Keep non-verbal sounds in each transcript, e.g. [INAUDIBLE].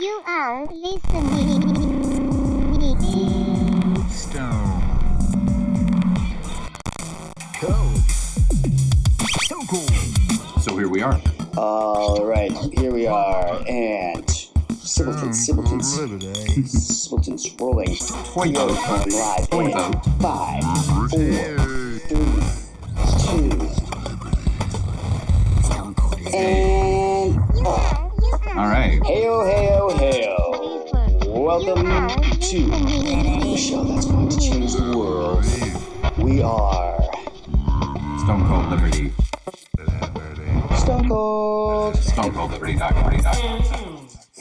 You are listening. Stone. Cold. Stone cold. So here we are. All right, here we are, and Simpletons, hmm, Simpletons, Simpletons rolling. Toy We are boat. going live. Toy in boat. Five, four, three, two, and All right. heyo, heyo, heyo. Welcome to the show that's going to change the world. We are Stone Cold Liberty. Stone Cold. Stone Cold Liberty. Liberty.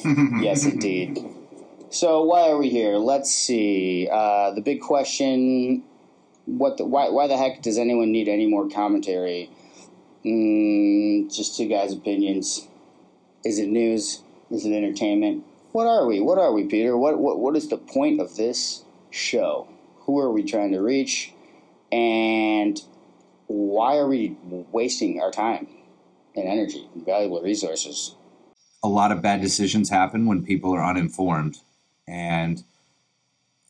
[LAUGHS] yes, indeed. So why are we here? Let's see. Uh, the big question: What? The, why? Why the heck does anyone need any more commentary? Mm, just two guys' opinions. Is it news? Is it entertainment? What are we? What are we, Peter? What? What? What is the point of this show? Who are we trying to reach? And why are we wasting our time and energy and valuable resources? a lot of bad decisions happen when people are uninformed. And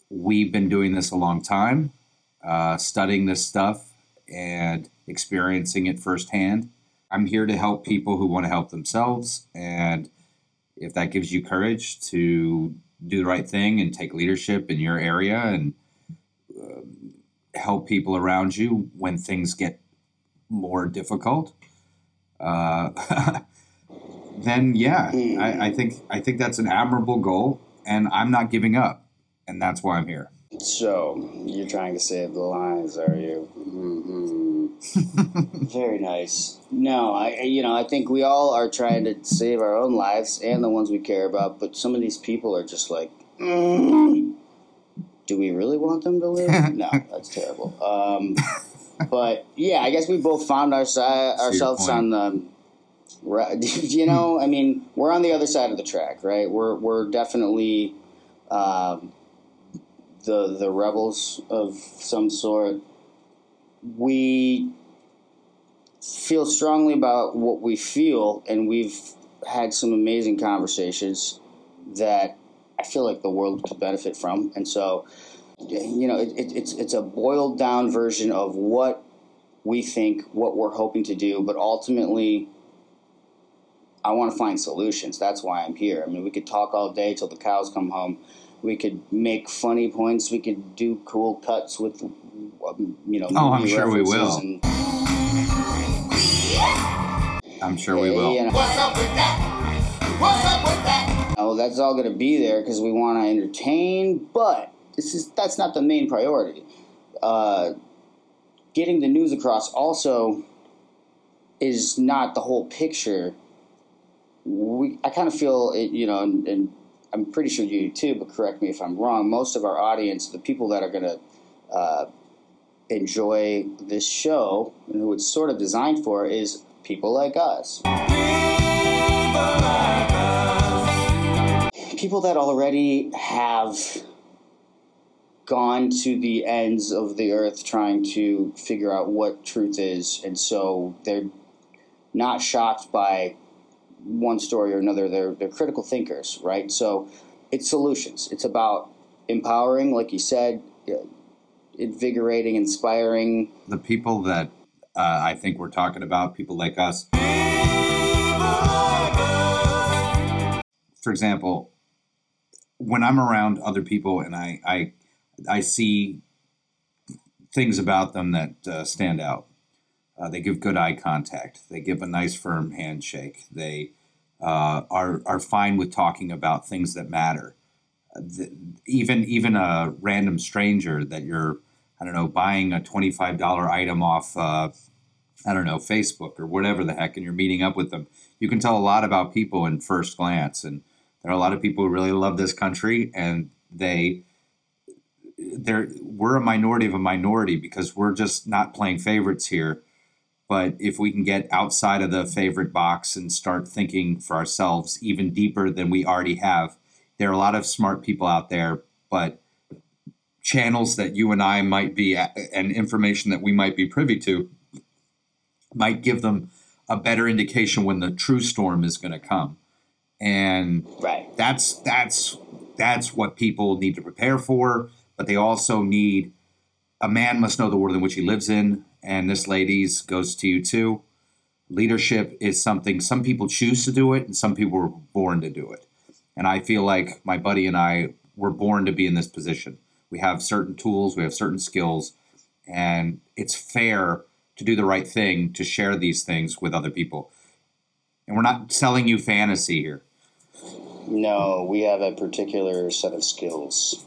we've been doing this a long time, uh, studying this stuff and experiencing it firsthand. I'm here to help people who want to help themselves. And if that gives you courage to do the right thing and take leadership in your area and um, help people around you when things get more difficult, uh, [LAUGHS] then yeah, I, I think I think that's an admirable goal, and I'm not giving up, and that's why I'm here. So you're trying to save the lives, are you? hmm Very nice. No, I you know I think we all are trying to save our own lives and the ones we care about, but some of these people are just like, "Mm, do we really want them to live? [LAUGHS] no, that's terrible. Um, but yeah, I guess we both found our si- ourselves on the. Right, [LAUGHS] you know, I mean, we're on the other side of the track, right? We're we're definitely. Um, the the rebels of some sort. We feel strongly about what we feel, and we've had some amazing conversations that I feel like the world could benefit from. And so, you know, it, it, it's it's a boiled down version of what we think, what we're hoping to do, but ultimately. I want to find solutions. That's why I'm here. I mean, we could talk all day till the cows come home. We could make funny points. We could do cool cuts with, you know. Oh, I'm sure we will. And, I'm sure we will. You know, Oh, that's all going to be there because we want to entertain, but this is that's not the main priority. Uh, getting the news across also is not the whole picture. We, I kind of feel, it, you know, and, and I'm pretty sure you do too, but correct me if I'm wrong. Most of our audience, the people that are going to uh, enjoy this show and who it's sort of designed for, is people like us. People that already have gone to the ends of the earth trying to figure out what truth is, and so they're not shocked by one story or another. They're they're critical thinkers, right? So it's solutions. It's about empowering, like you said, invigorating, inspiring. The people that uh, I think we're talking about, people like us. For example, when I'm around other people and I I, I see things about them that uh, stand out. Uh, they give good eye contact. They give a nice firm handshake. They uh, are are fine with talking about things that matter. The, even even a random stranger that you're I don't know buying a twenty five dollar item off uh, I don't know Facebook or whatever the heck, and you're meeting up with them. You can tell a lot about people in first glance, and there are a lot of people who really love this country, and they they're we're a minority of a minority because we're just not playing favorites here. But if we can get outside of the favorite box and start thinking for ourselves even deeper than we already have, there are a lot of smart people out there, but channels that you and I might be at, and information that we might be privy to might give them a better indication when the true storm is going to come. and Right. that's that's that's what people need to prepare for but they also need a man must know the world in which he lives in and this ladies goes to you too leadership is something some people choose to do it and some people were born to do it and i feel like my buddy and i were born to be in this position we have certain tools we have certain skills and it's fair to do the right thing to share these things with other people and we're not selling you fantasy here No, we have a particular set of skills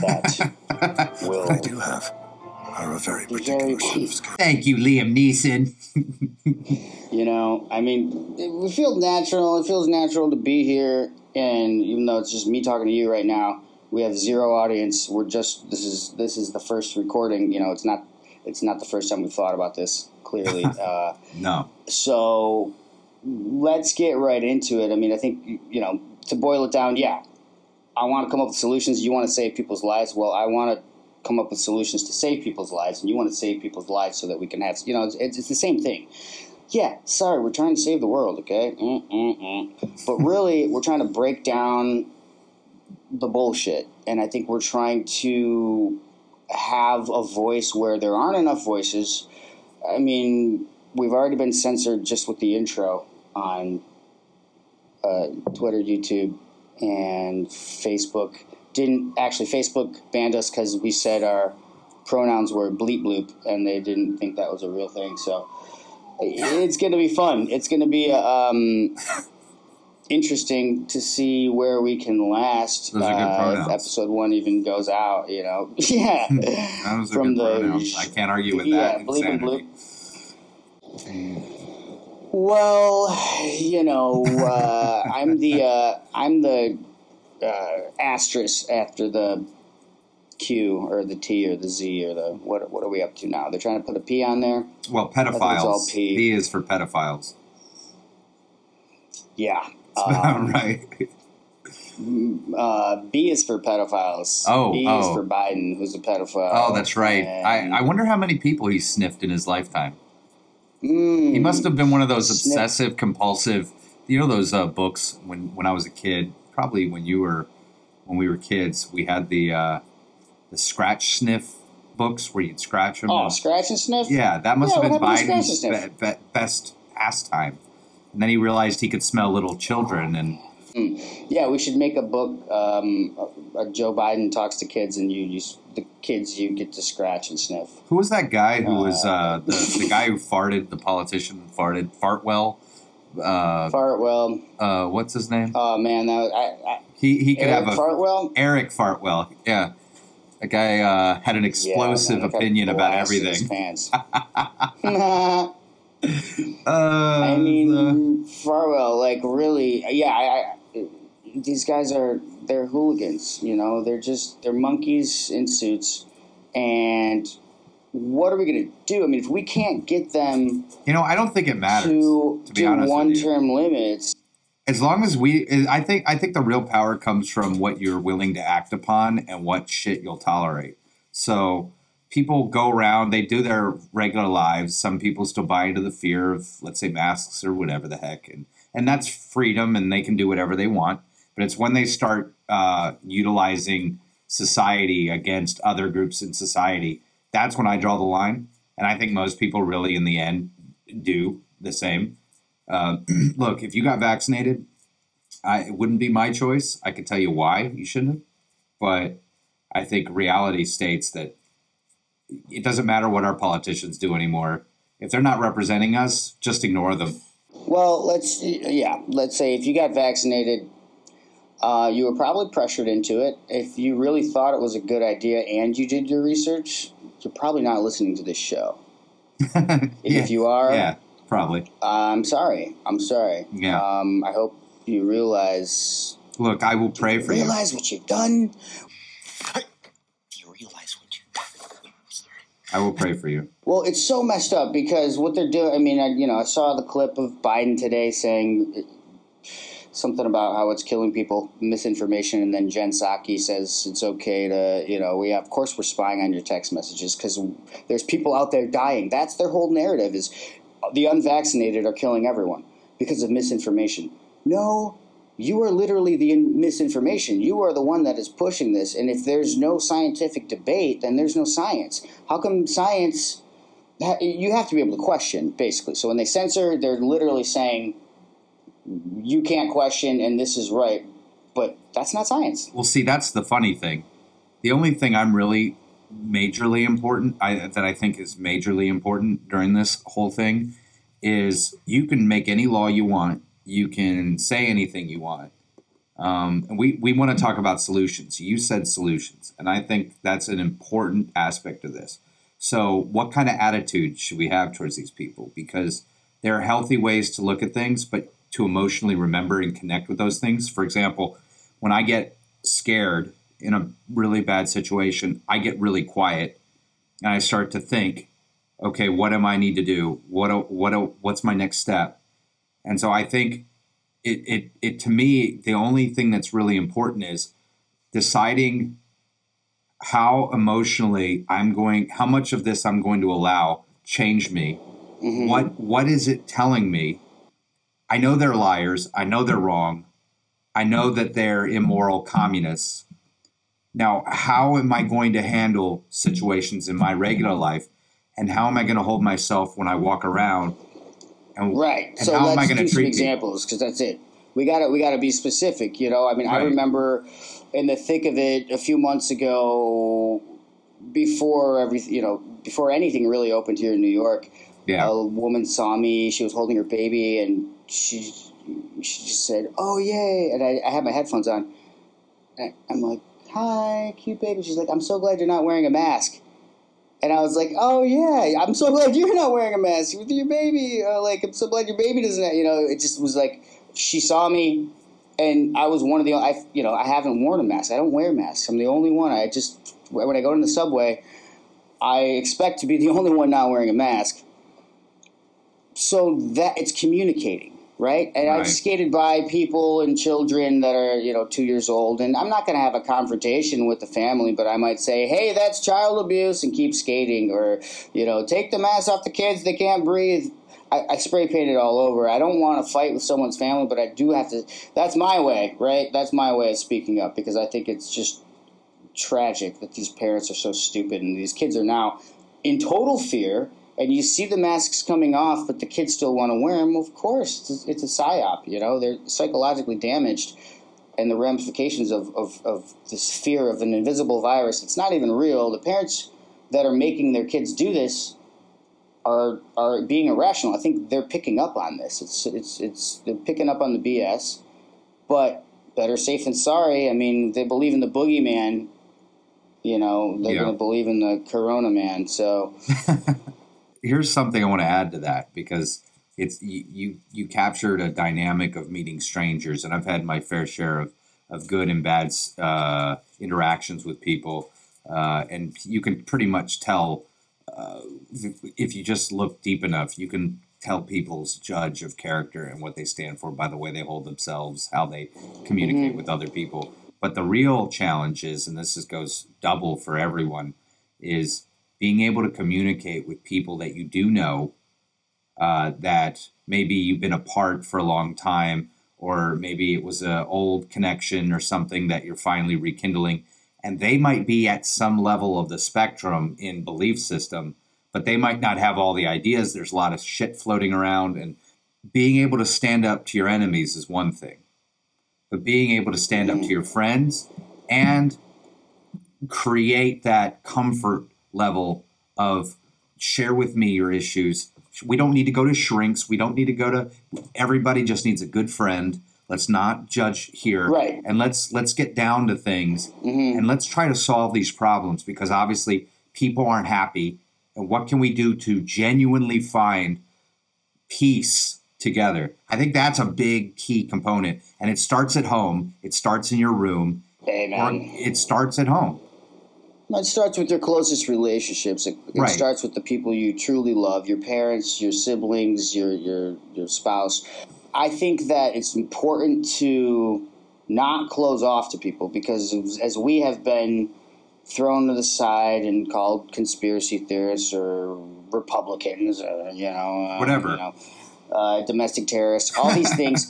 that [LAUGHS] will. I do have are a very Very particular set of skills. Thank you, Liam Neeson. [LAUGHS] You know, I mean, it, we feel natural. It feels natural to be here, and even though it's just me talking to you right now, we have zero audience. We're just this is this is the first recording. You know, it's not it's not the first time we've thought about this. Clearly, [LAUGHS] uh, No. so let's get right into it. I mean, I think you know to boil it down. Yeah, I want to come up with solutions. You want to save people's lives. Well, I want to come up with solutions to save people's lives, and you want to save people's lives so that we can have you know it's, it's, it's the same thing. Yeah, sorry, we're trying to save the world, okay? Mm-mm-mm. But really, we're trying to break down the bullshit, and I think we're trying to have a voice where there aren't enough voices. I mean, we've already been censored just with the intro on uh, Twitter, YouTube, and Facebook. Didn't actually Facebook banned us because we said our pronouns were bleep bloop, and they didn't think that was a real thing. So it's going to be fun. It's going to be um, interesting to see where we can last. Those are good uh, if episode one even goes out. You know, [LAUGHS] yeah. That was a From good the- pronouns. I can't argue with yeah, that. Yeah, bleep and Insanity. Well, you know, uh, [LAUGHS] I'm the uh, I'm the uh, asterisk after the Q or the T or the Z or the what? What are we up to now? They're trying to put a P on there. Well, pedophiles. P. P is for pedophiles. Yeah. [LAUGHS] Um, right. uh, B is for pedophiles. Oh, B oh. is for Biden, who's a pedophile. Oh, that's right. I, And- I wonder how many people he sniffed in his lifetime. Mm, He must have been one of those Sniff. obsessive, compulsive. You know those uh, books when when I was a kid. Probably when you were when we were kids. We had the uh, the scratch sniff books where you'd scratch them. Oh, scratch and sniff. Yeah, that must Yeah, have been what happened to Biden's be, be, best pastime. And then he realized he could smell little children, and Yeah, we should make a book. Um, uh, Joe Biden talks to kids, and you, you the kids you get to scratch and sniff. who was that guy who was uh, the, the guy who farted? The politician farted. Fartwell. Uh, Fartwell. uh, what's his name? Oh man, that was, I, I, He he could Eric have a Fartwell. Eric Fartwell. Yeah, a guy uh, had an explosive Yeah, man, that guy opinion about everything. Pants. [LAUGHS] [LAUGHS] I Uh, mean, Farwell, like really, yeah. I, I, these guys are they're hooligans. You know, they're just they're monkeys in suits. And what are we gonna do? I mean, if we can't get them you know, I don't think it matters. to to be to honest one-term limits, as long as we i think i think the real power comes from what you're willing to act upon and what shit you'll tolerate so people go around they do their regular lives. Some people still buy into the fear of let's say masks or whatever the heck. And and that's freedom and they can do whatever they want. But it's when they start uh, utilizing society against other groups in society that's when i draw the line. And i think most people really in the end do the same. Uh, [CLEARS THROAT] look, if you got vaccinated, I, it wouldn't be my choice. I could tell you why you shouldn't. But I think reality states that it doesn't matter what our politicians do anymore. If they're not representing us, just ignore them. Well, let's yeah, let's say if you got vaccinated, uh, you were probably pressured into it. If you really thought it was a good idea and you did your research, you're probably not listening to this show. [LAUGHS] If you are, yeah, probably. I'm sorry. I'm sorry. Yeah. Um, I hope you realize Look, I will pray for you. realize what you've done. Do you realize what you've done? I'm sorry. I will pray for you. Well, it's so messed up because what they're doing. I mean, I, you know, I saw the clip of Biden today saying something about how it's killing people, misinformation, and then Jen Psaki says it's okay to, you know, we of course we're spying on your text messages because there's people out there dying. That's their whole narrative is the unvaccinated are killing everyone because of misinformation. No, you are literally the misinformation. You are the one that is pushing this. And if there's no scientific debate, then there's no science. How come science? You have to be able to question, basically. So when they censor, they're literally saying you can't question, and this is right. But that's not science. Well, see, that's the funny thing. The only thing I'm really majorly important, I, that I think is majorly important during this whole thing, is you can make any law you want. You can say anything you want. Um, we, we want to talk about solutions. You said solutions, and I think that's an important aspect of this. So, what kind of attitude should we have towards these people? Because there are healthy ways to look at things, but to emotionally remember and connect with those things. For example, when I get scared in a really bad situation, I get really quiet and I start to think, okay, what am I need to do? What what what's my next step? And so I think it it it to me the only thing that's really important is deciding how emotionally I'm going how much of this I'm going to allow change me. Mm-hmm. What what is it telling me? I know they're liars. I know they're wrong. I know that they're immoral communists. Now, how am I going to handle situations in my regular life? And how am I going to hold myself when I walk around? And, Right. And so how am I let's going do to some treat people? examples because that's it. We got to we got to be specific. You know, I mean, I remember in the thick of it a few months ago, before everything, you know, before anything really opened here in New York. Yeah. A woman saw me. She was holding her baby, and she she just said, "Oh yay!" And I, I had my headphones on. I'm like, "Hi, cute baby." She's like, "I'm so glad you're not wearing a mask." And I was like, "Oh yeah, I'm so glad you're not wearing a mask with your baby. Uh, like, I'm so glad your baby doesn't." Have, you know, it just was like she saw me, and I was one of the. I you know I haven't worn a mask. I don't wear masks. I'm the only one. I just when I go in the subway, I expect to be the [LAUGHS] only one not wearing a mask. So that it's communicating, right? And Right. I've skated by people and children that are you know two years old, and I'm not going to have a confrontation with the family, but I might say, "Hey, that's child abuse," and keep skating, or you know, take the mask off the kids; they can't breathe. I, I spray paint it all over. I don't want to fight with someone's family, but I do have to. That's my way, right? That's my way of speaking up because I think it's just tragic that these parents are so stupid and these kids are now in total fear. And you see the masks coming off, but the kids still want to wear them. Of course, it's a, it's a psyop. You know, they're psychologically damaged, and the ramifications of, of, of this fear of an invisible virus. It's not even real. The parents that are making their kids do this are are being irrational. I think they're picking up on this. It's it's it's they're picking up on the BS, but better safe than sorry. I mean, they believe in the boogeyman. You know, they're Yeah. going to believe in the Corona man. So [LAUGHS] here's something I want to add to that because it's you, you you captured a dynamic of meeting strangers, and I've had my fair share of of good and bad uh, interactions with people, uh, and you can pretty much tell uh, if- you just look deep enough, you can tell people's judge of character and what they stand for by the way they hold themselves, how they communicate with other people. But the real challenge is, and this is, goes double for everyone, is being able to communicate with people that you do know uh, that maybe you've been apart for a long time or maybe it was an old connection or something that you're finally rekindling. And they might be at some level of the spectrum in belief system but they might not have all the ideas. There's a lot of shit floating around and being able to stand up to your enemies is one thing but being able to stand up to your friends and create that comfort level of share with me your issues. We don't need to go to shrinks. We don't need to go to everybody just needs a good friend. Let's not judge here. Right. And let's let's get down to things Mhm. and let's try to solve these problems because obviously people aren't happy. And what can we do to genuinely find peace together? I think that's a big key component. And it starts at home. It starts in your room. hey Or it starts at home. It starts with your closest relationships. It, it Right. starts with the people you truly love, your parents, your siblings, your your your spouse. I think that it's important to not close off to people because as- we have been thrown to the side and called conspiracy theorists or Republicans or you know uh, Whatever. you know, uh, domestic terrorist, all these [LAUGHS] things.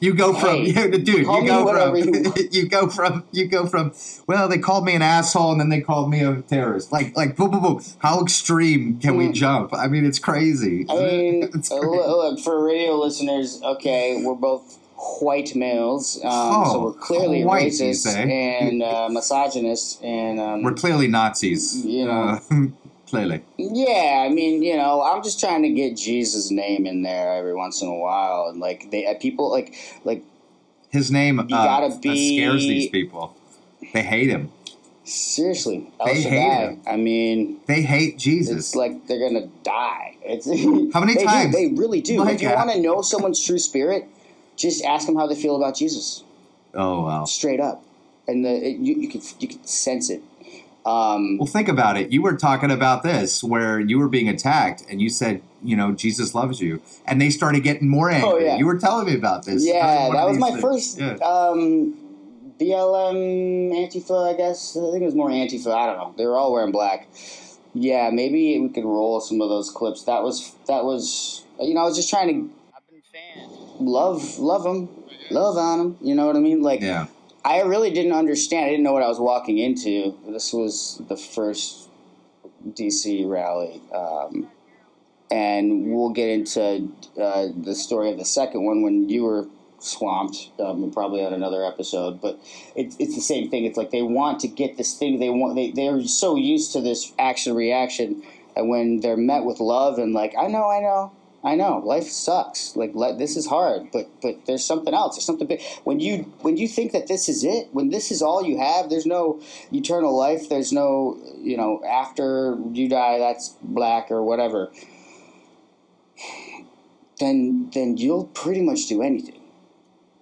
you go from Hey, dude. You go from you [LAUGHS] you go from you go from. Well, they called me an asshole, and then they called me a terrorist. Like like boom boom boom. How extreme can we Mm. jump? I mean, it's crazy. I mean, [LAUGHS] It's crazy. look, look, for radio listeners, okay, we're both white males, um, Oh, so we're clearly white, racist and uh, misogynist, and um, We're clearly Nazis. You know. Uh, clearly. Yeah, I mean, you know, I'm just trying to get Jesus' name in there every once in a while, and like they uh, people like like His name uh, gotta uh, be- scares these people. They hate him. seriously, They hate him. I mean, They hate it's Jesus. like they're gonna die. It's [LAUGHS] How many they do, times? they really do. My if you want to know someone's true spirit, just ask them how they feel about Jesus, oh wow. straight up, and the it, you you can you can sense it. Um, Well, think about it. You were talking about this where you were being attacked, and you said, you know, Jesus loves you, and they started getting more angry. Oh, yeah. You were telling me about this. Yeah, that was my things. first Yeah. um, BLM Antifa, I guess. I think it was more Antifa. I don't know. They were all wearing black. Yeah, maybe we could roll some of those clips. That was that was you know I was just trying to I've been fan. love love them, love on them. You know what I mean? Like yeah. I really didn't understand. I didn't know what I was walking into. This was the first DC rally. Um, and we'll get into uh, the story of the second one when you were swamped, um, probably on another episode. But it's it's the same thing. It's like they want to get this thing. They want they they're so used to this action reaction, and when they're met with love and like I know I know I know life sucks. Like let, this is hard, but but there's something else. There's something big. When you when you think that this is it, when this is all you have, there's no eternal life. There's no you know after you die, that's black or whatever. Then then you'll pretty much do anything,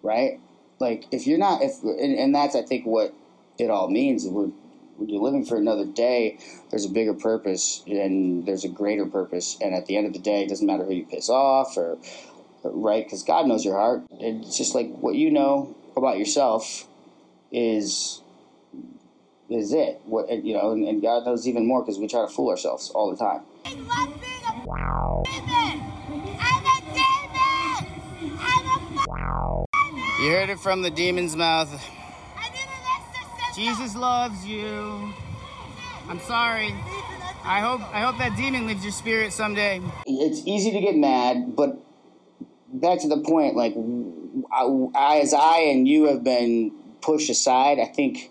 right? Like if you're not if and, and that's I think what it all means. We're when you're living for another day, there's a bigger purpose and there's a greater purpose. And at the end of the day, it doesn't matter who you piss off or, right, because God knows your heart. It's just like what you know about yourself is is it. What you know, and, and God knows even more because we try to fool ourselves all the time. I love being a demon. I'm a demon. I'm a f- You heard it from the demon's mouth. Jesus loves you. I'm sorry. I hope I hope that demon leaves your spirit someday. it's easy to get mad, but back to the point, like I, as I and you have been pushed aside, I think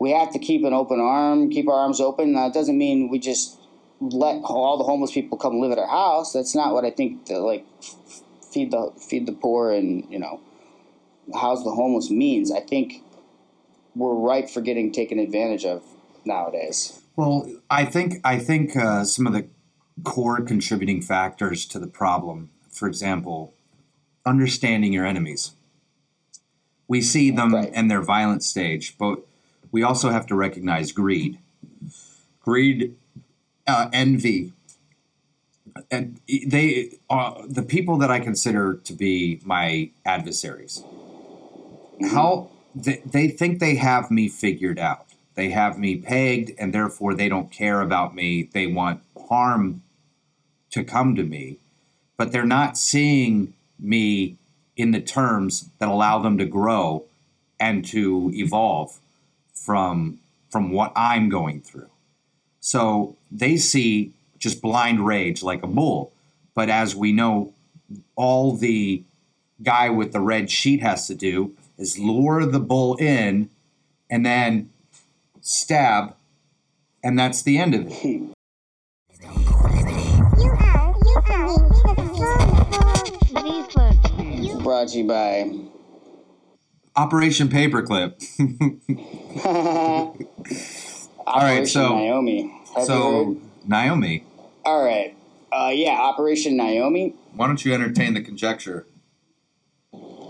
we have to keep an open arm, keep our arms open. Now, it doesn't mean we just let all the homeless people come live at our house. That's not what I think. That like feed the feed the poor and you know house the homeless means. I think we're ripe for getting taken advantage of nowadays. Well, I think I think uh, some of the core contributing factors to the problem, for example, understanding your enemies. We see them Right. in their violent stage, but we also have to recognize greed, greed, uh, envy, and they are the people that I consider to be my adversaries. How they, they think they have me figured out. They have me pegged, and therefore they don't care about me. They want harm to come to me, but they're not seeing me in the terms that allow them to grow and to evolve from from what I'm going through. So they see just blind rage like a bull. But as we know, all the guy with the red sheet has to do is lure the bull in and then stab, and that's the end of it. You are, you are Facebook. You Brought to you by. Operation Paperclip. [LAUGHS] [LAUGHS] All right, so- Naomi. Have so. Naomi, All right. Uh, yeah, Operation Naomi. why don't you entertain the conjecture?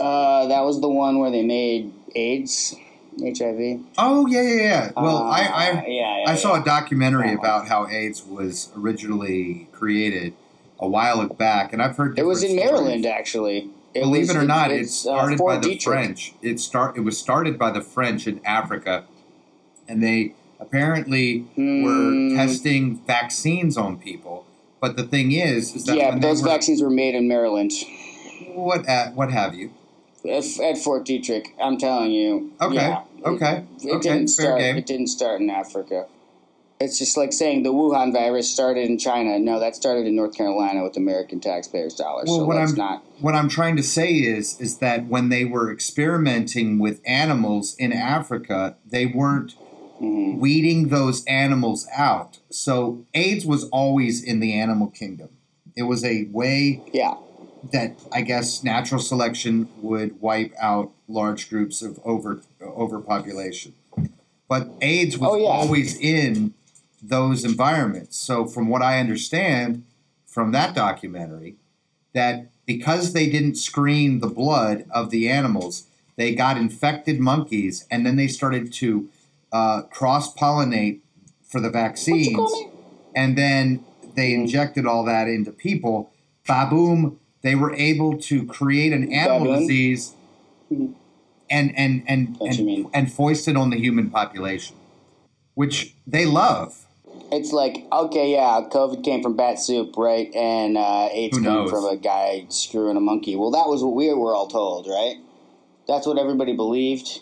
Uh, that was the one where they made AIDS, HIV. Oh yeah, yeah, yeah. Well, Uh, I, I yeah, yeah, I saw yeah. a documentary about how AIDS was originally created a while back, and I've heard It was in stories. Maryland, actually. It Believe was- it or not, it it's, started uh, by the Detrick. French. It start it was started by the French in Africa, and they apparently were Hmm. testing vaccines on people, But the thing is, is that yeah, when but they those were- vaccines were made in Maryland what at, what have you? At, Fort Detrick. I'm telling you. Okay, yeah, okay, It, it okay, didn't fair start. game. It didn't start in Africa. It's just like saying the Wuhan virus started in China. No, that started in North Carolina with American taxpayers' dollars. Well, so what I'm not. what I'm trying to say is is that when they were experimenting with animals in Africa, they weren't mhm. weeding those animals out. So AIDS was always in the animal kingdom. It was a way Yeah, that I guess natural selection would wipe out large groups of over overpopulation. But AIDS was Oh, yeah. always in those environments. So from what I understand from that documentary, that because they didn't screen the blood of the animals, they got infected monkeys and then they started to uh, cross pollinate for the vaccines and then they injected all that into people. Baboom, they were able to create an animal disease Mhm. and and and What and, and foist it on the human population, which they love. It's like okay, yeah, COVID came from bat soup, right? And uh, AIDS came from a guy screwing a monkey. Well, that was what we were all told, right? That's what everybody believed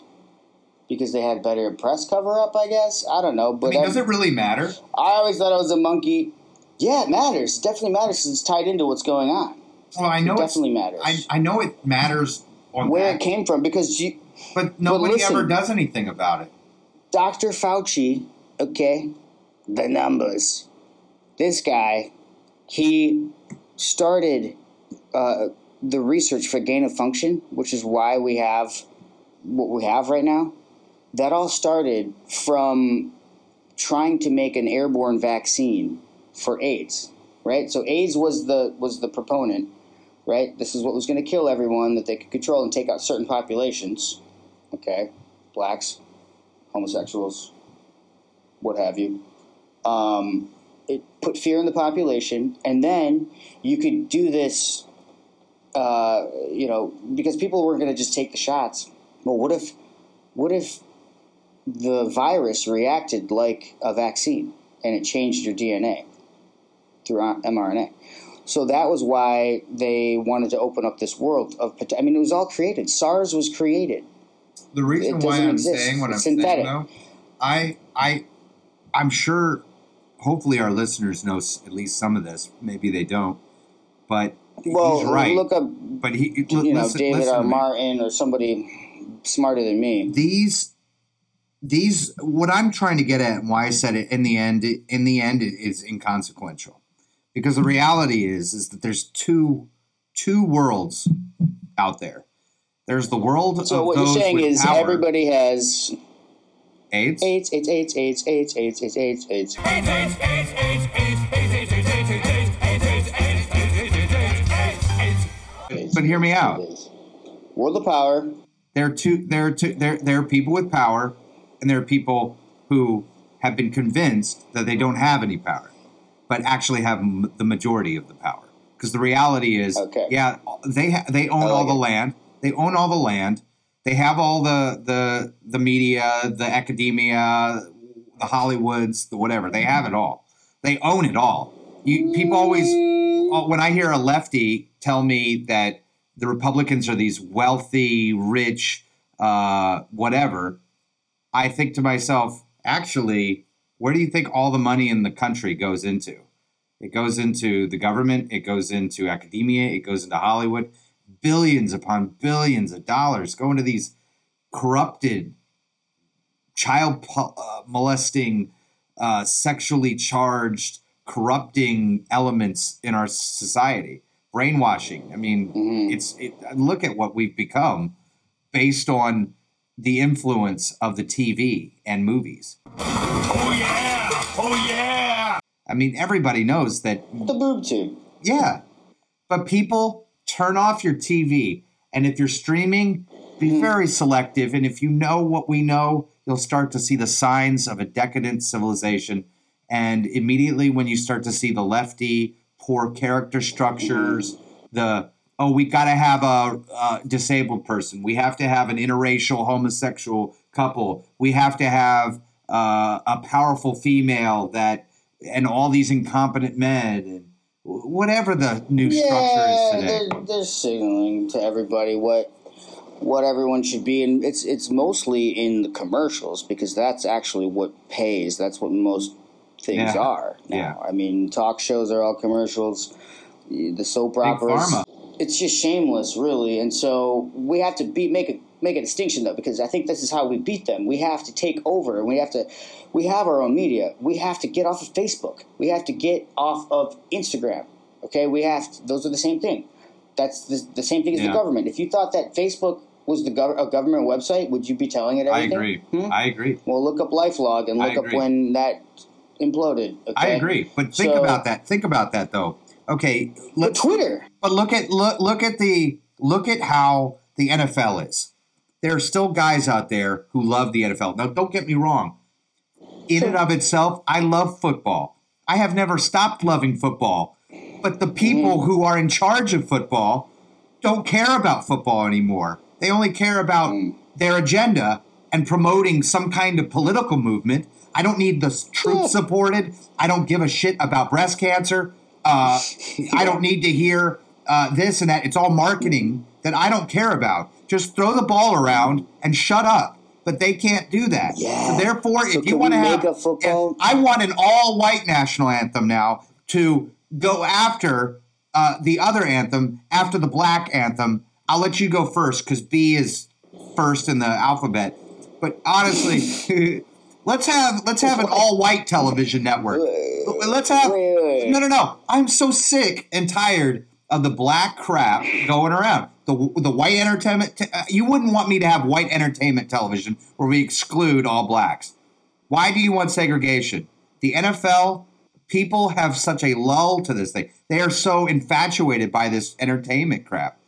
because they had better press cover up, I guess. I don't know, but I mean, does it really matter? I always thought it was a monkey. Yeah, it matters. It definitely matters it's tied into what's going on. Well, I know it definitely matters. I, I know it matters on Where that, it came from, because you, but nobody listen. ever does anything about it. Dr. Fauci, okay, the numbers. This guy, he started uh, the research for gain of function, which is why we have what we have right now. That all started from trying to make an airborne vaccine for AIDS, right? So AIDS was the was the proponent, right? This is what was going to kill everyone that they could control and take out certain populations, okay, blacks, homosexuals, what have you. Um, it put fear in the population, and then you could do this, uh, you know, because people weren't going to just take the shots. Well, what if, what if the virus reacted like a vaccine and it changed your DNA through uh, mRNA? So that was why they wanted to open up this world of. I mean, it was all created. SARS was created. The reason It why I'm exist. saying what It's I'm synthetic. saying, though, I, I, I'm sure. Hopefully, our listeners know at least some of this. Maybe they don't, but Well, he's right. look up, but he, you know, David listen R. Martin or somebody smarter than me. These, these, what I'm trying to get at, and why I said it in the end, in the end, it is inconsequential, because the reality is, is that there's two, two worlds out there. There's the world of. So what those you're saying is power, everybody has AIDS. AIDS, AIDS, AIDS, AIDS, AIDS, AIDS, AIDS, AIDS, AIDS. But hear me out. World of power. There are two. There are two. There there are people with power, and there are people who have been convinced that they don't have any power, but actually have m- the majority of the power. Because the reality is, Okay. yeah, they ha- they own like all the it. land. They own all the land. They have all the the the media, the academia, the Hollywoods, the whatever. They have it all. They own it all. You people always uh, when I hear a lefty tell me that the Republicans are these wealthy, rich, uh, whatever, I think to myself, actually, where do you think all the money in the country goes into? It goes into the government, it goes into academia, it goes into Hollywood. Billions upon billions of dollars go into these corrupted, child uh, molesting, uh, sexually charged, corrupting elements in our society. Brainwashing. I mean, Mhm. it's it, look at what we've become based on the influence of the TV and movies. Oh yeah! Oh yeah! I mean, everybody knows that The boob tube. yeah. But people turn off your TV. And if you're streaming, be hmm. very selective. And if you know what we know, you'll start to see the signs of a decadent civilization. And immediately, when you start to see the lefty, poor character structures, the oh, we got to have a, a disabled person, we have to have an interracial homosexual couple, we have to have uh, a powerful female that, and all these incompetent men, and whatever the new structure is today. They're, they're signaling to everybody what what everyone should be, and it's it's mostly in the commercials because that's actually what pays. That's what most things Yeah. are now. Yeah. I mean, talk shows are all commercials. The soap Big operas. It's just shameless, really, and so we have to be make a make a distinction though because I think this is how we beat them. We have to take over, and we have to. We have our own media. We have to get off of Facebook. We have to get off of Instagram. Okay, we have. To, those are the same thing. That's the, the same thing as Yeah. the government. If you thought that Facebook was the gov- a government website, would you be telling it I agree. Hmm? I agree. Well, look up LifeLog and look up when that imploded. Okay? I agree. But think So- about that. Think about that though. Okay, let's Twitter. But look at look look at the look at how the NFL is. There are still guys out there who love the NFL. Now, don't get me wrong. In and of itself, I love football. I have never stopped loving football. But the people mm. who are in charge of football don't care about football anymore. They only care about mm. their agenda and promoting some kind of political movement. I don't need the troops supported. I don't give a shit about breast cancer. Uh, I don't need to hear uh, this and that. It's all marketing that I don't care about. Just throw the ball around and shut up. But they can't do that. Yeah. So therefore, So if you want to have, a football- I want an all-white national anthem now to go after uh, the other anthem after the black anthem. I'll let you go first because B is first in the alphabet. But honestly, [LAUGHS] let's have let's have an all-white television network. Let's have no, no, no. I'm so sick and tired of the black crap going around. The the white entertainment. Te- uh, you wouldn't want me to have white entertainment television where we exclude all blacks. Why do you want segregation? The NFL people have such a lull to this thing. They are so infatuated by this entertainment crap.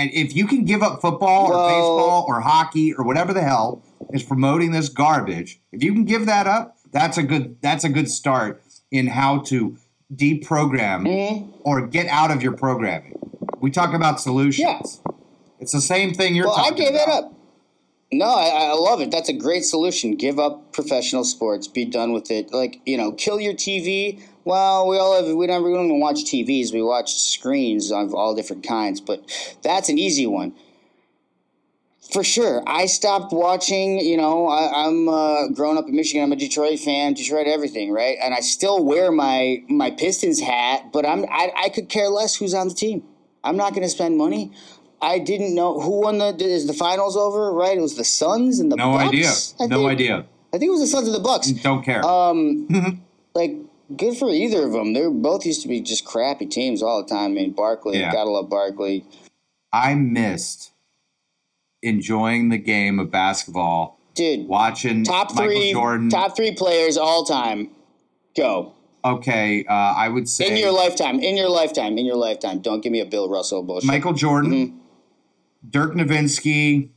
And if you can give up football or Well- baseball or hockey or whatever the hell is promoting this garbage, if you can give that up, that's a good that's a good start in how to deprogram Mm-hmm. or get out of your programming. We talk about solutions. It's the same thing you're Well, I gave about. it up. No, I, I love it. That's a great solution. Give up professional sports. Be done with it. Like you know, kill your TV. Well, we all have. We don't even watch TVs. We watch screens of all different kinds. But that's an easy one. For sure, I stopped watching. You know, I, I'm uh, growing up in Michigan. I'm a Detroit fan. Detroit everything, right? And I still wear my my Pistons hat. But I'm I, I could care less who's on the team. I'm not going to spend money. I didn't know who won the is the finals over. Right? It was the Suns and the Bucks. No Bucks, idea. I No idea. I think it was the Suns and the Bucks. Don't care. Um, [LAUGHS] like good for either of them. They were both used to be just crappy teams all the time. I mean, Barkley, Yeah. gotta love Barkley. I missed enjoying the game of basketball, Dude, watching top Michael three, Jordan. top three players all time. Go okay, uh, I would say in your lifetime. In your lifetime. In your lifetime. Don't give me a Bill Russell bullshit. Michael Jordan, Mm-hmm. Dirk Nowitzki,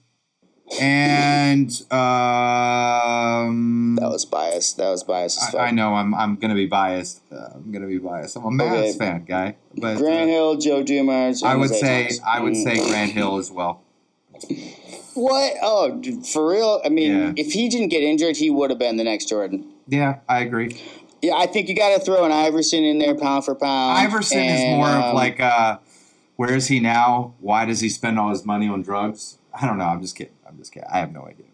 and um, that was biased. That was biased. I, I know I'm I'm gonna be biased. Uh, I'm gonna be biased. I'm a Mavs Okay. fan, guy. But Grant uh, Hill, Joe Dumars. I would say Thomas. I would say Grant Hill as well. What? Oh, for real? I mean, Yeah. if he didn't get injured, he would have been the next Jordan. Yeah, I agree. Yeah, I think you got to throw an Iverson in there, pound for pound. Iverson is and, more of um, like, uh, where is he now? Why does he spend all his money on drugs? I don't know. I'm just kidding. I'm just kidding. I have no idea.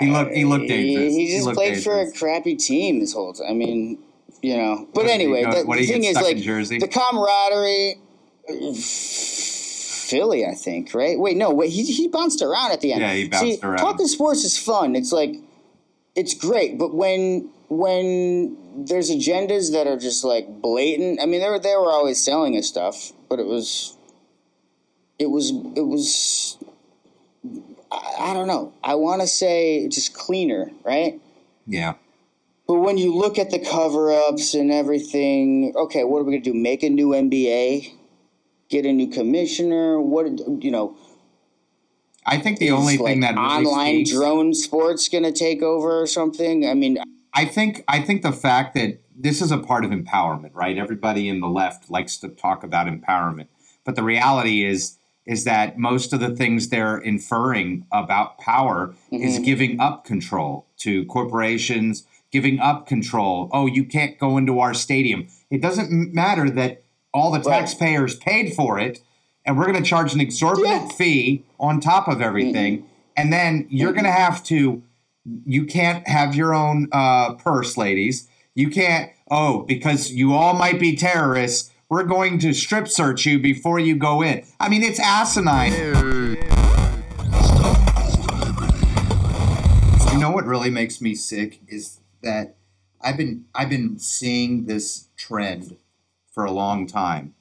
He looked. He looked dangerous. He, he just looked played for a crappy team this whole time. I mean, you know. But anyway, he go- the, the thing is, like, Jersey? the camaraderie. Philly, I think, right? Wait, no, wait, he, he bounced around at the end. Yeah, he bounced See, around. Talking sports is fun. It's like, it's great, but when when there's agendas that are just like blatant, I mean, they were they were always selling us stuff, but it was, it was it was, I, I don't know. I want to say just cleaner, right? yeah. But when you look at the cover ups and everything, okay, what are we gonna do? Make a new NBA? Get a new commissioner? What you know? I think the only is, thing that really online speaks, drone sports gonna take over or something. I mean, I think I think the fact that this is a part of empowerment, right? Everybody in the left likes to talk about empowerment, but the reality is is that most of the things they're inferring about power is mm-hmm. giving up control to corporations, giving up control. Oh, you can't go into our stadium. It doesn't matter that all the Right. taxpayers paid for it, and we're going to charge an exorbitant Yeah. fee on top of everything, mm-hmm. and then you're going to mm-hmm. have to. You can't have your own uh, purse, ladies. You can't. Oh, because you all might be terrorists. We're going to strip search you before you go in. I mean, it's asinine. You know what really makes me sick is that I've been I've been seeing this trend for a long time.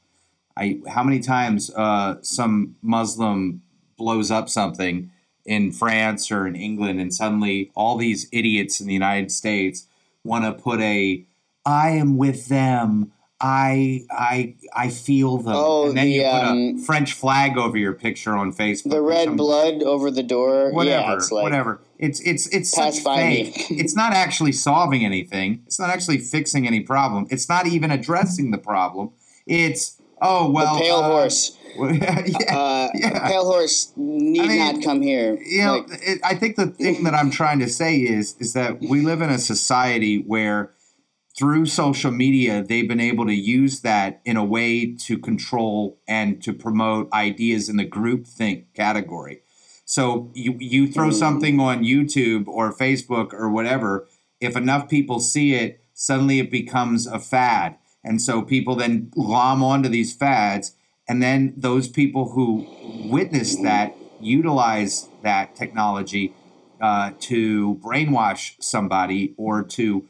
I how many times uh, some Muslim blows up something in France or in England, and suddenly all these idiots in the United States want to put a "I am with them." I I I feel them, Oh, and then the, you put a um, French flag over your picture on Facebook. The red some- blood over the door. whatever, yeah, it's like, whatever. It's it's it's such fake. it's not actually solving anything. It's not actually fixing any problem. It's not even addressing the problem. It's oh well. The pale uh, horse. [LAUGHS] yeah, Uh, yeah. Pale horse need I mean, not come here. you know, Like, it, I think the thing that I'm trying to say is is that we live in a society where through social media they've been able to use that in a way to control and to promote ideas in the group think category. So you you throw something on YouTube or Facebook or whatever, if enough people see it, suddenly it becomes a fad. And so people then glom onto these fads and then those people who witness that utilize that technology uh, to brainwash somebody or to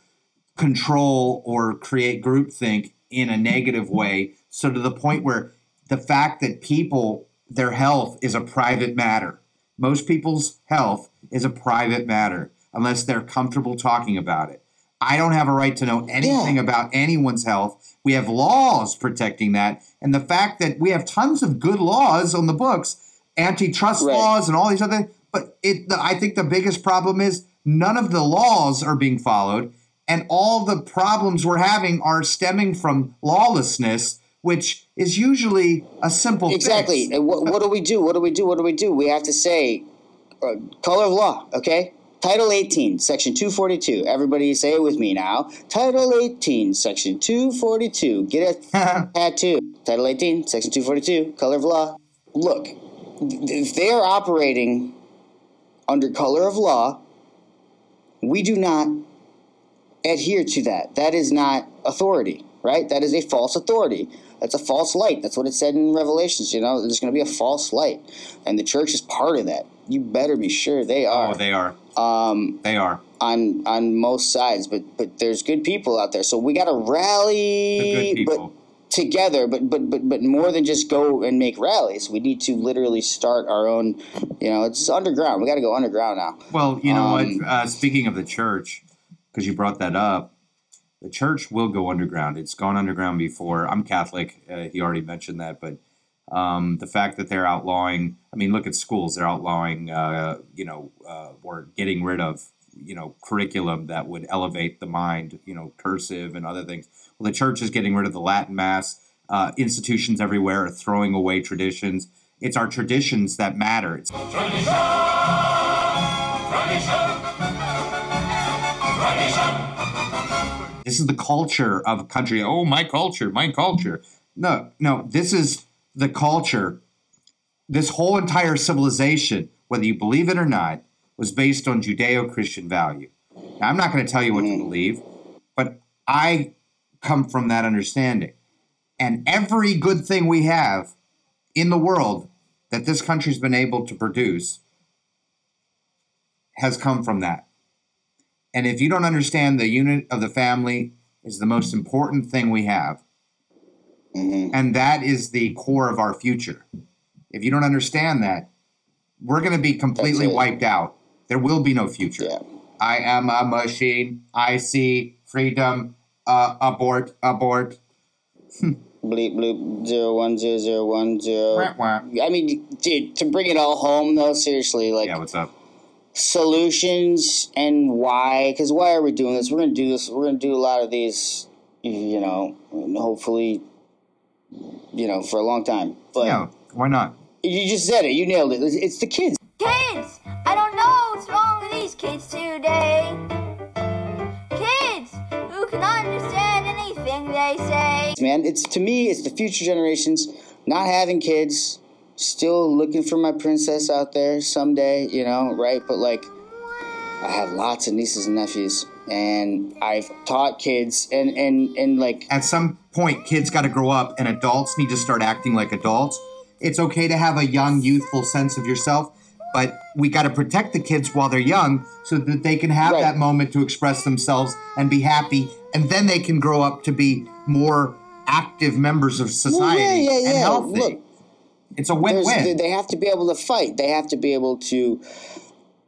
control or create groupthink in a negative way. So to the point where the fact that people, their health is a private matter. Most people's health is a private matter unless they're comfortable talking about it. I don't have a right to know anything Yeah. about anyone's health. We have laws protecting that. And the fact that we have tons of good laws on the books, antitrust Right. laws and all these other but it the, I think the biggest problem is none of the laws are being followed and all the problems we're having are stemming from lawlessness which is usually a simple exactly. what, what do we do? What do we do? What do we do? We have to say, uh, color of law. Okay. Title 18, Section 242. Everybody say it with me now. Title 18, Section 242. Get a [LAUGHS] tattoo. Title 18, Section 242, color of law. Look, if they are operating under color of law, we do not adhere to that. That is not authority, right? That is a false authority. That's a false light. That's what it said in Revelations. You know, there's going to be a false light, and the church is part of that. You better be sure they are oh they are um, they are on on most sides. But but there's good people out there, so we got to rally. But together, but but but but more than just go and make rallies. We need to literally start our own. You know, it's underground. We got to go underground now. Well, you know Um, what? Uh, speaking of the church, because you brought that up, the church will go underground. It's gone underground before. I'm Catholic. Uh, he already mentioned that, but um, the fact that they're outlawing, I mean, look at schools. They're outlawing, uh, you know, uh, or getting rid of, you know, curriculum that would elevate the mind, you know, cursive and other things. Well, the church is getting rid of the Latin Mass. Uh, institutions everywhere are throwing away traditions. It's our traditions that matter. It's This is the culture of a country. Oh, my culture, my culture. No, no, this is the culture. This whole entire civilization, whether you believe it or not, was based on Judeo Christian value. Now, I'm not going to tell you what to mm. believe, but I come from that understanding. And every good thing we have in the world that this country's been able to produce has come from that. And if you don't understand the unit of the family is the most important thing we have, and that is the core of our future. If you don't understand that, we're going to be completely wiped out. There will be no future. Yeah. I am a machine. I see freedom. Uh, abort, abort. [LAUGHS] Bleep bloop zero one zero zero one zero. Wah, wah. I mean, dude, to bring it all home though, seriously, like Yeah, what's up? Solutions and why? Because why are we doing this? We're gonna do this. We're gonna do a lot of these, you know, hopefully, you know, for a long time. But yeah, why not? you just said it. You nailed it. It's, it's the kids. Kids, I don't know what's wrong with these kids today. Kids who can understand anything they say. man. It's to me, it's the future generations not having kids, still looking for my princess out there someday, you know, right? But like, I have lots of nieces and nephews, and I've taught kids, and and and like, At some point, kids got to grow up, and adults need to start acting like adults. It's okay to have a young, youthful sense of yourself, but we got to protect the kids while they're young so that they can have Right. that moment to express themselves and be happy, and then they can grow up to be more active members of well, society yeah, yeah, and healthy. Look, it's a there's, win-win. they have to be able to fight. They have to be able to,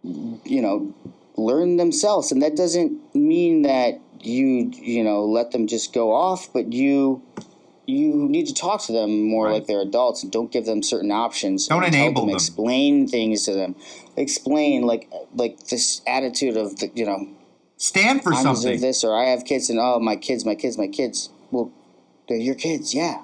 you know, learn themselves, and that doesn't mean that you, you know, let them just go off, but you. You need to talk to them more Right. like they're adults, and don't give them certain options. Don't enable them. Explain things to them. Explain like like this attitude of the, you know Stand for I something. this, or I have kids, and oh, my kids, my kids, my kids. Well, they're your kids, yeah.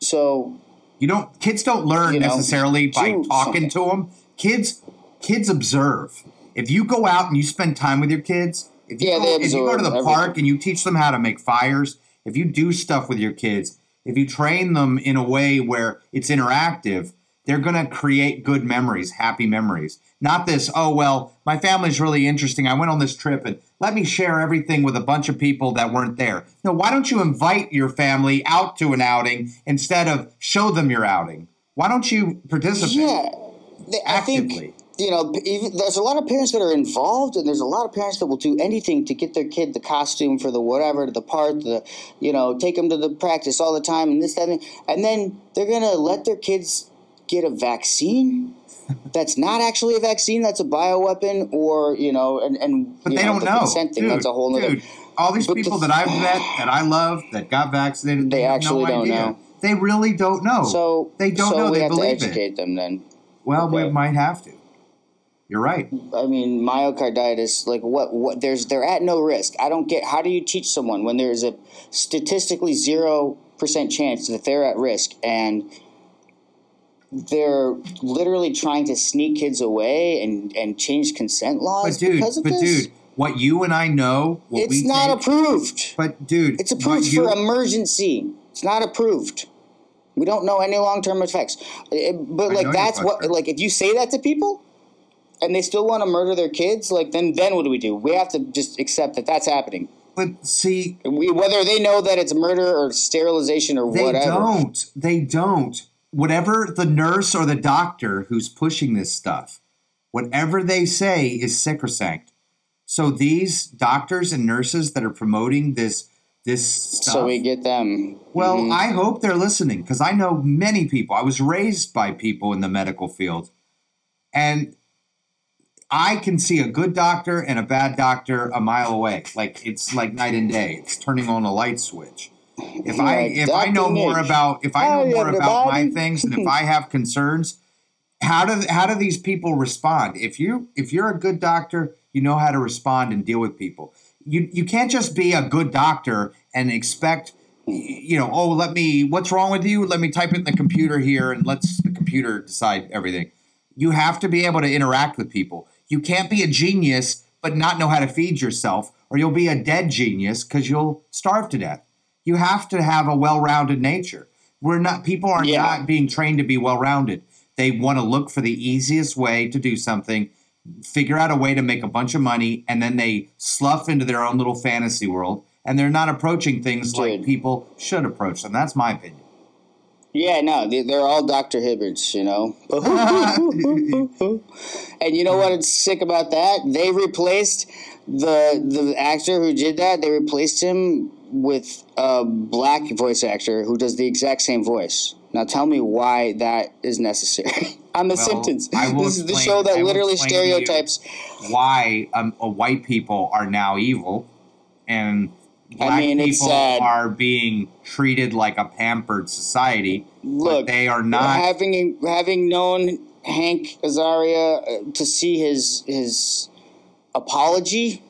So You don't. Kids don't learn You know, necessarily by talking to them. Kids, kids observe. If you go out and you spend time with your kids, if you Yeah, go, if you go to the absorb park and you teach them how to make fires, if you do stuff with your kids, if you train them in a way where it's interactive, they're going to create good memories, happy memories. Not this, oh, well, my family's really interesting. I went on this trip and let me share everything with a bunch of people that weren't there. No, why don't you invite your family out to an outing instead of show them your outing? Why don't you participate? yeah, they, I Actively. think you know even, there's a lot of parents that are involved, and there's a lot of parents that will do anything to get their kid the costume for the whatever, the part, the you know, take them to the practice all the time, and this that, and, and then they're gonna let their kids get a vaccine. That's not actually a vaccine. That's a bioweapon, or you know, and and But you they know, don't the know. consent thing. Dude, that's a whole other. dude, all these But the- people that I've met that I love that got vaccinated, They have actually no don't idea. know. They really don't know. So they don't so know. We They have to believe educate it. them then. Well, we might have to. You're right. I mean, myocarditis. Like what? What? There's they're at no risk. I don't get. How do you teach someone when there's a statistically zero percent chance that they're at risk and they're literally trying to sneak kids away and and change consent laws But dude, because of but this? dude, what you and I know, what it's not take- approved. But dude, It's approved you- for emergency. It's not approved. We don't know any long term effects. It- but I like that's what like if you say that to people and they still want to murder their kids, like then then what do we do? We have to just accept that that's happening. But see, We, whether they know that it's murder or sterilization or They whatever. They don't. They don't. Whatever the nurse or the doctor who's pushing this stuff, whatever they say is sacrosanct. So these doctors and nurses that are promoting this this stuff. So we get them. well, Mhm. I hope they're listening because I know many people. I was raised by people in the medical field, and I can see a good doctor and a bad doctor a mile away. Like it's like night and day. It's turning on a light switch. If I if I know more about if I know more about my things and if [LAUGHS] I have concerns, how do how do these people respond? If you if you're a good doctor, you know how to respond and deal with people. You you can't just be a good doctor and expect you know, oh, let me what's wrong with you? Let me type it in the computer here and let's the computer decide everything. You have to be able to interact with people. You can't be a genius but not know how to feed yourself or you'll be a dead genius cuz you'll starve to death. You have to have a well-rounded nature. We're not people are Yeah. not being trained to be well-rounded. They want to look for the easiest way to do something, figure out a way to make a bunch of money, and then they slough into their own little fantasy world. And they're not approaching things like Dude. people should approach them. That's my opinion. Yeah, no, they, they're all Dr. Hibberts, you know. [LAUGHS] and you know what sick about that? They replaced the the actor who did that. They replaced him with a black voice actor who does the exact same voice. Now tell me why that is necessary. [LAUGHS] On The Well, Simpsons. I This is the show that will literally explain stereotypes. Why um, uh, white people are now evil, and black mean, it's people are being treated like a pampered society. Look, they are not. having having known Hank Azaria uh, to see his his apology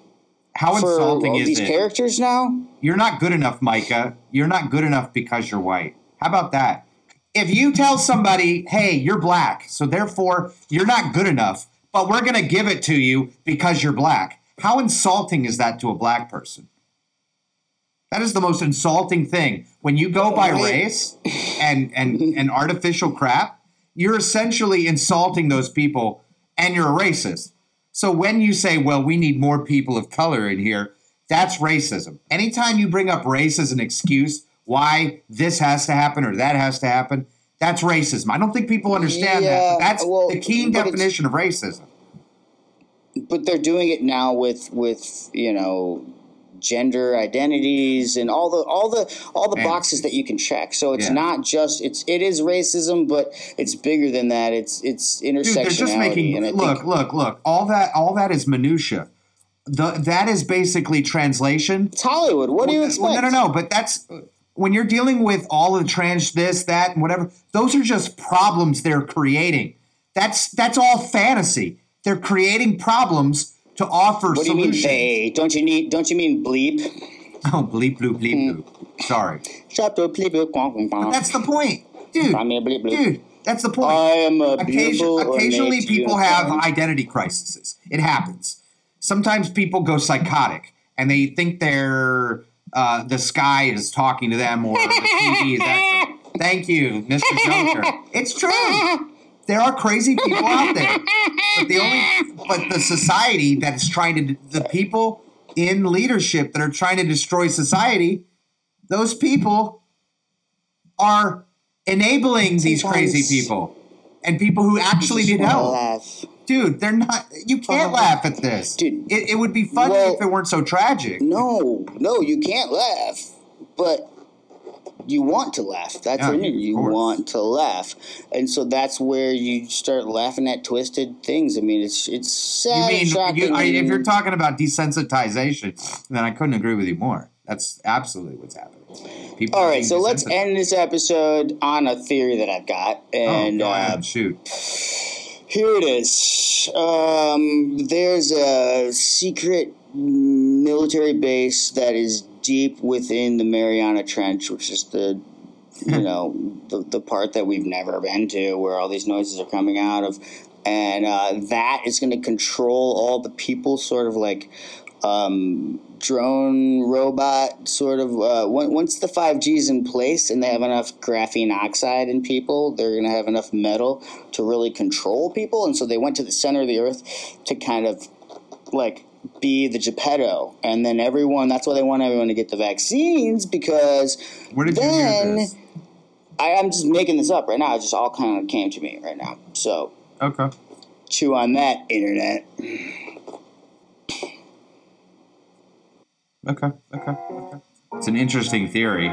how insulting is these it? characters now. You're not good enough, Micah. You're not good enough because you're white. How about that? If you tell somebody, hey, you're black, so therefore you're not good enough, but we're going to give it to you because you're black, how insulting is that to a black person? That is the most insulting thing. When you go by race and and [LAUGHS] and artificial crap, you're essentially insulting those people and you're a racist. So when you say, "Well, we need more people of color in here," that's racism. Anytime you bring up race as an excuse why this has to happen or that has to happen, that's racism. I don't think people understand that. Yeah, But that's well, the key but definition of racism. but they're doing it now with with you know gender identities and all the all the all the Man. boxes that you can check so it's Yeah. not just it's it is racism but it's bigger than that it's it's Dude, intersectionality just making look, look, look. All that, all that is minutia. The that is basically translation. it's hollywood what do you Well, expect no, no, no. But that's when you're dealing with all of the trans this, that, and whatever. Those are just problems they're creating. That's that's all fantasy. They're creating problems to offer what do you mean they don't you need don't you mean bleep [LAUGHS] Oh, bleep, bloop, bleep, Hmm. bloop. Sorry, Shut up, bleep, bleep, quack, quack, quack. that's the point, dude. I mean, bleep, bleep. Dude, that's the point. I am a Occasion, occasionally people have unicorn. identity crises. It happens. Sometimes people go psychotic and they think they're uh, the sky is talking to them or the TV is [LAUGHS] actually. Thank you, Mr. Joker. It's true. [LAUGHS] There are crazy people out there, but the only [LAUGHS] but the society that is trying to the people in leadership that are trying to destroy society, those people are enabling these crazy people and people who actually need help. Laugh. Dude, they're not. You can't laugh at this. Dude. it, it would be funny Well- if it weren't so tragic. No, no, you can't laugh, but you want to laugh. That's Yeah, what I mean. You want to laugh, and so that's where you start laughing at twisted things. I mean, it's it's You sad, mean you, I, if you're talking about desensitization, then I couldn't agree with you more. That's absolutely what's happening. People all right, so let's end this episode on a theory that I've got, and oh, go uh, ahead, shoot. Here it is. Um, there's a secret military base that is deep within the Mariana Trench, which is the you know the, the part that we've never been to, where all these noises are coming out of, and uh, that is going to control all the people, sort of like um, drone robot sort of uh, once the 5g is in place and they have enough graphene oxide in people they're going to have enough metal to really control people. And so they went to the center of the earth to kind of like be the geppetto and then everyone that's why they want everyone to get the vaccines because Where did you hear then this? I, i'm just making this up right now it just all kind of came to me right now so Okay. chew on that internet Okay. Okay. Okay. It's an interesting theory.